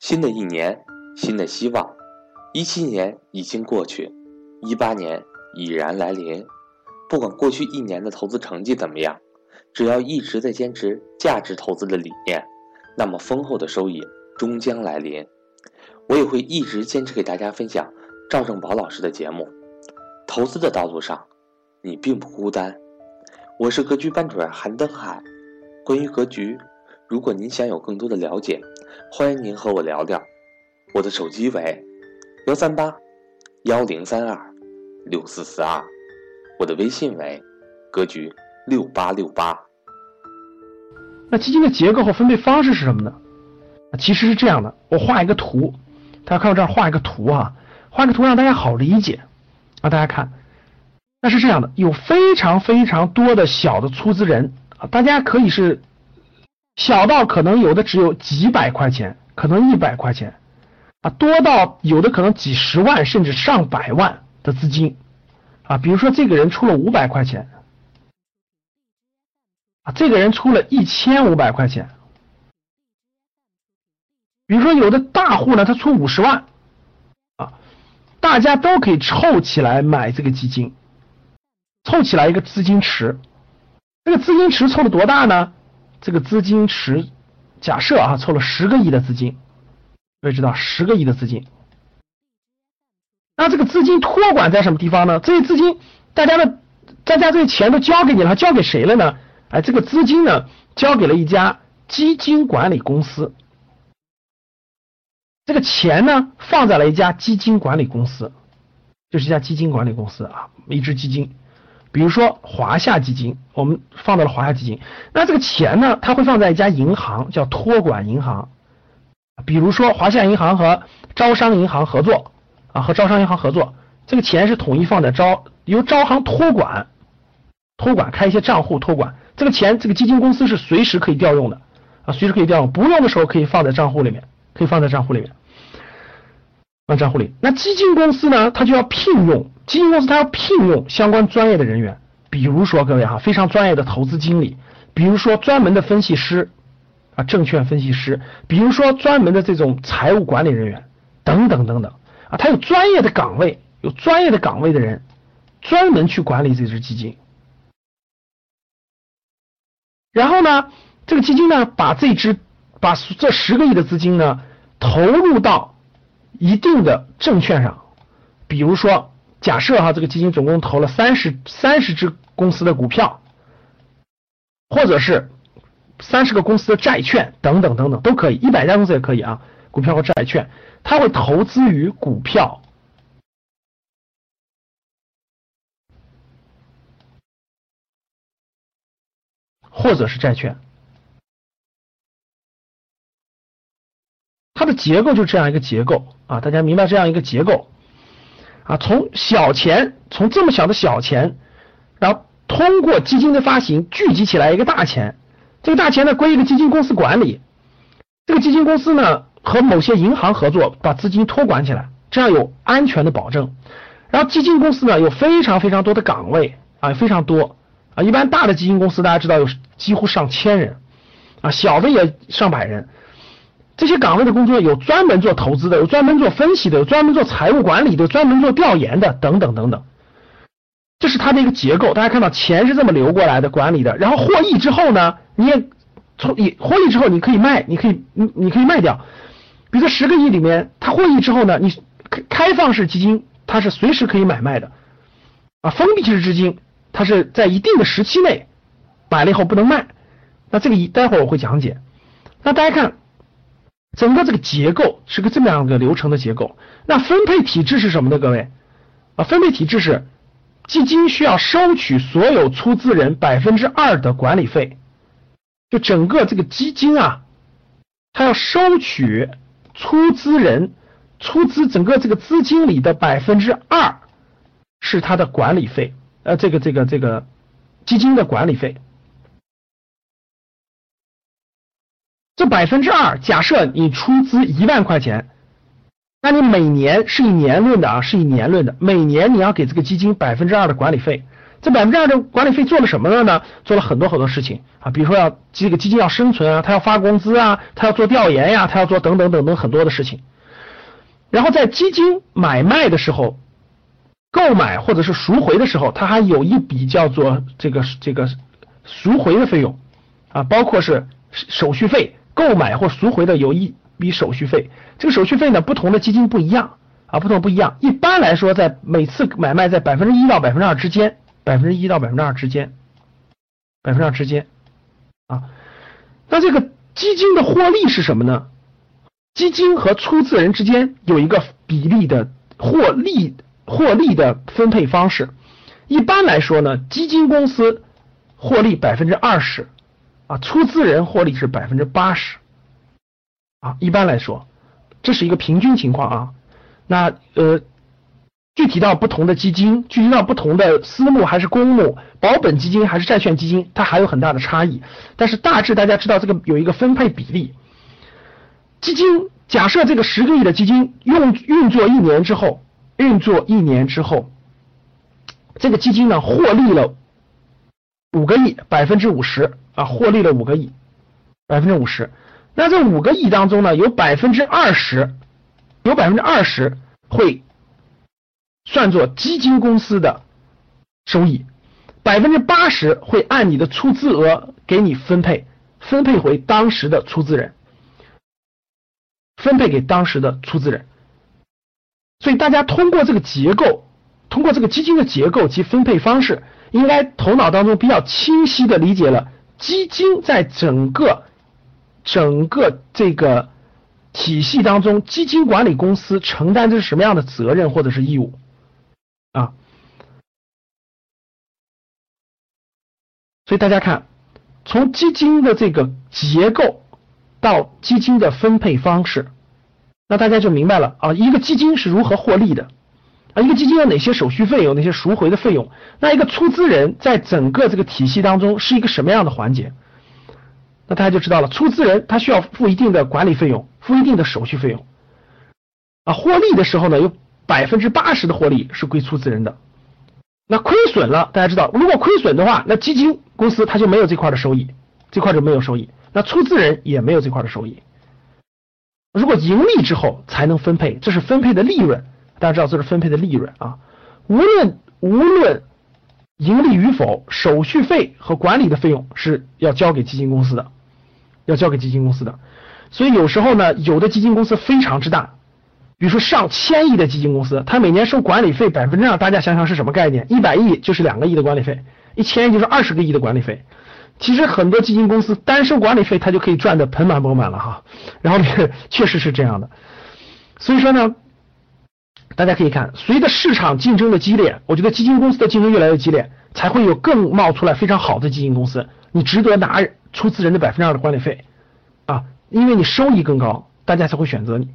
新的一年，新的希望。一七年已经过去，一八年已然来临。不管过去一年的投资成绩怎么样，只要一直在坚持价值投资的理念，那么丰厚的收益终将来临。我也会一直坚持给大家分享赵正宝老师的节目。投资的道路上，你并不孤单。我是格局班主任韩登海。关于格局，如果您想有更多的了解，欢迎您和我聊聊。我的手机为幺三八幺零三二六四四二，我的微信为格局六八六八。那基金的结构和分配方式是什么呢？其实是这样的，我画一个图，大家看我这儿画一个图啊，画个图让大家好理解啊。大家看，那是这样的，有非常非常多的小的出资人啊，大家可以是小到可能有的只有几百块钱，可能一百块钱啊，多到有的可能几十万甚至上百万的资金啊。比如说这个人出了五百块钱啊，这个人出了一千五百块钱。比如说，有的大户呢，他出五十万，啊，大家都可以凑起来买这个基金，凑起来一个资金池，这个资金池凑的多大呢？这个资金池，假设啊，凑了十个亿的资金，各位知道十个亿的资金，那这个资金托管在什么地方呢？这些资金，大家的大家这些钱都交给你了，交给谁了呢？哎，这个资金呢，交给了一家基金管理公司。这个钱呢，放在了一家基金管理公司，就是一家基金管理公司啊，一支基金，比如说华夏基金，我们放到了华夏基金。那这个钱呢，它会放在一家银行，叫托管银行，比如说华夏银行和招商银行合作啊，和招商银行合作，这个钱是统一放在招，由招行托管，托管开一些账户托管，这个钱这个基金公司是随时可以调用的啊，随时可以调用，不用的时候可以放在账户里面，可以放在账户里面。放账户里，那基金公司呢？它就要聘用基金公司，它要聘用相关专业的人员，比如说各位哈，非常专业的投资经理，比如说专门的分析师啊，证券分析师，比如说专门的这种财务管理人员等等等等啊，它有专业的岗位，有专业的岗位的人专门去管理这支基金。然后呢，这个基金呢，把这支把这十个亿的资金呢投入到。一定的证券上，比如说，假设哈，这个基金总共投了三十三十只公司的股票，或者是三十个公司的债券等等等等都可以，一百家公司也可以啊，股票和债券，它会投资于股票，或者是债券。它的结构就这样一个结构啊，大家明白这样一个结构啊，从小钱，从这么小的小钱，然后通过基金的发行聚集起来一个大钱，这个大钱呢归一个基金公司管理，这个基金公司呢和某些银行合作把资金托管起来，这样有安全的保证。然后基金公司呢有非常非常多的岗位啊，非常多啊，一般大的基金公司大家知道有几乎上千人啊，小的也上百人。这些岗位的工作有专门做投资的，有专门做分析的，有专门做财务管理的，专门做调研的，等等等等。这是它的一个结构。大家看到钱是这么流过来的，管理的。然后获益之后呢，你也从你获益之后你可以卖，你可以你你可以卖掉。比如说十个亿里面，它获益之后呢，你开开放式基金它是随时可以买卖的啊，封闭式基金它是在一定的时期内买了以后不能卖。那这个一待会儿我会讲解。那大家看。整个这个结构是个这么样的流程的结构。那分配体制是什么呢？各位啊，分配体制是基金需要收取所有出资人百分之二的管理费，就整个这个基金啊，它要收取出资人出资整个这个资金里的百分之二是它的管理费，呃，这个这个这个基金的管理费。这百分之二，假设你出资一万块钱，那你每年是以年论的啊，是以年论的，每年你要给这个基金百分之二的管理费。这百分之二的管理费做了什么了呢？做了很多很多事情啊，比如说要这个基金要生存啊，他要发工资啊，他要做调研呀，他要做等等等等很多的事情。然后在基金买卖的时候，购买或者是赎回的时候，它还有一笔叫做这个这个赎回的费用啊，包括是手续费，购买或赎回的有一笔手续费。这个手续费呢，不同的基金不一样啊，不同不一样。一般来说，在每次买卖在百分之一到百分之二之间，百分之一到百分之二之间，百分之二之间啊。那这个基金的获利是什么呢？基金和出资人之间有一个比例的获利获利的分配方式。一般来说呢，基金公司获利百分之二十，啊，出资人获利是百分之八十，啊，一般来说，这是一个平均情况啊。那呃，具体到不同的基金，具体到不同的私募还是公募，保本基金还是债券基金，它还有很大的差异。但是大致大家知道这个有一个分配比例。基金假设这个十个亿的基金用运作一年之后，运作一年之后，这个基金呢获利了五个亿，百分之五十啊，获利了五个亿，百分之五十。那这五个亿当中呢，有百分之二十，有百分之二十会算作基金公司的收益，百分之八十会按你的出资额给你分配，分配回当时的出资人。分配给当时的出资人，所以大家通过这个结构，通过这个基金的结构及分配方式，应该头脑当中比较清晰的理解了基金在整个整个这个体系当中，基金管理公司承担的是什么样的责任或者是义务啊？所以大家看，从基金的这个结构。到基金的分配方式，那大家就明白了啊，一个基金是如何获利的啊，一个基金有哪些手续费，有哪些赎回的费用，那一个出资人在整个这个体系当中是一个什么样的环节？那大家就知道了，出资人他需要付一定的管理费用，付一定的手续费用啊，获利的时候呢，有百分之八十的获利是归出资人的，那亏损了，大家知道，如果亏损的话，那基金公司它就没有这块的收益，这块就没有收益。那出资人也没有这块的收益，如果盈利之后才能分配，这是分配的利润，大家知道这是分配的利润啊。无论无论盈利与否，手续费和管理的费用是要交给基金公司的，要交给基金公司的。所以有时候呢，有的基金公司非常之大，比如说上千亿的基金公司，它每年收管理费百分之二，大家想想是什么概念？一百亿就是两个亿的管理费，一千亿就是二十个亿的管理费。其实很多基金公司单收管理费，它就可以赚得盆满钵满了哈。然后确实是这样的，所以说呢，大家可以看，随着市场竞争的激烈，我觉得基金公司的竞争越来越激烈，才会有更冒出来非常好的基金公司。你值得拿出资人的百分之二的管理费啊，因为你收益更高，大家才会选择你。